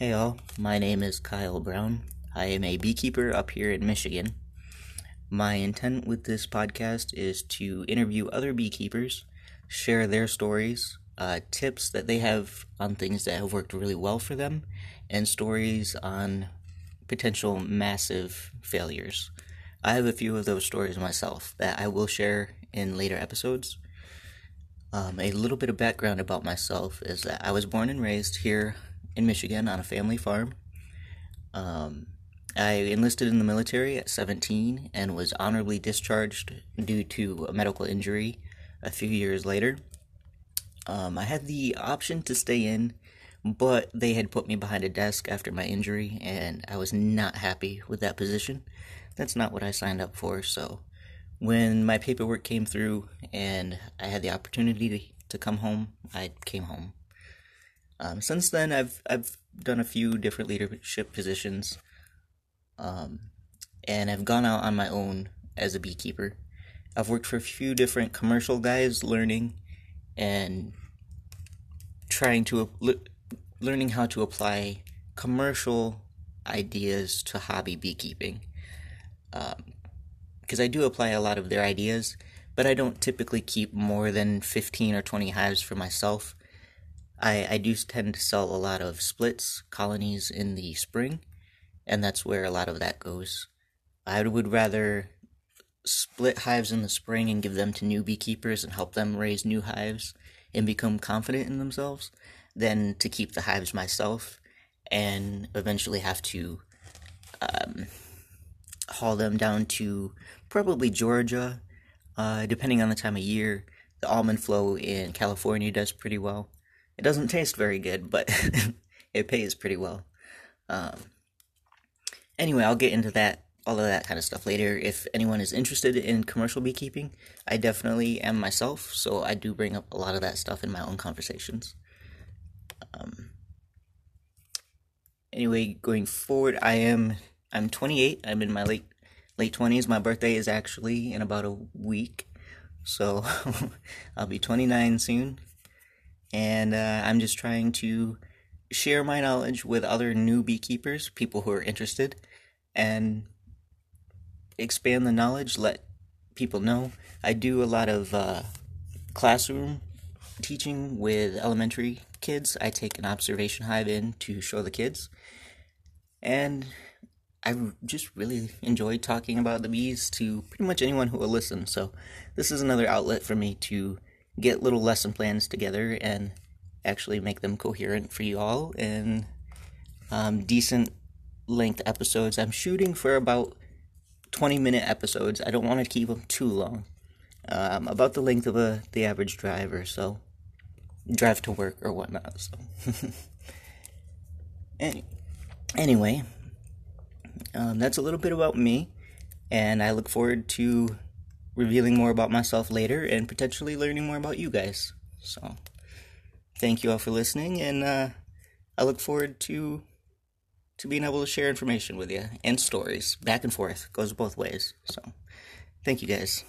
Hey all, my name is Kyle Brown. I am a beekeeper up here in Michigan. My intent with this podcast is to interview other beekeepers, share their stories, uh, tips that they have on things that have worked really well for them, and stories on potential massive failures. I have a few of those stories myself that I will share in later episodes. Um, a little bit of background about myself is that I was born and raised here in Michigan on a family farm. Um, I enlisted in the military at 17 and was honorably discharged due to a medical injury a few years later. Um, I had the option to stay in, but they had put me behind a desk after my injury, and I was not happy with that position. That's not what I signed up for, so when my paperwork came through and I had the opportunity to, to come home, I came home. Um, since then, I've I've done a few different leadership positions, um, and I've gone out on my own as a beekeeper. I've worked for a few different commercial guys, learning and trying to learning how to apply commercial ideas to hobby beekeeping. Because um, I do apply a lot of their ideas, but I don't typically keep more than 15 or 20 hives for myself. I, I do tend to sell a lot of splits, colonies in the spring, and that's where a lot of that goes. I would rather split hives in the spring and give them to new beekeepers and help them raise new hives and become confident in themselves than to keep the hives myself and eventually have to um, haul them down to probably Georgia, uh, depending on the time of year. The almond flow in California does pretty well. It doesn't taste very good, but it pays pretty well. Um, anyway, I'll get into that, all of that kind of stuff later. If anyone is interested in commercial beekeeping, I definitely am myself, so I do bring up a lot of that stuff in my own conversations. Um, anyway, going forward, I am I'm 28. I'm in my late late 20s. My birthday is actually in about a week, so I'll be 29 soon and uh, I'm just trying to share my knowledge with other new beekeepers, people who are interested, and expand the knowledge, let people know. I do a lot of uh, classroom teaching with elementary kids. I take an observation hive in to show the kids. And I just really enjoy talking about the bees to pretty much anyone who will listen. So, this is another outlet for me to get little lesson plans together and actually make them coherent for you all and um, decent length episodes. I'm shooting for about 20 minute episodes. I don't want to keep them too long. Um, about the length of a the average drive or so, drive to work or whatnot. So, Any, anyway, um, that's a little bit about me, and I look forward to revealing more about myself later and potentially learning more about you guys. So, thank you all for listening, and uh, I look forward to to being able to share information with you and stories back and forth. Goes both ways. So, thank you guys.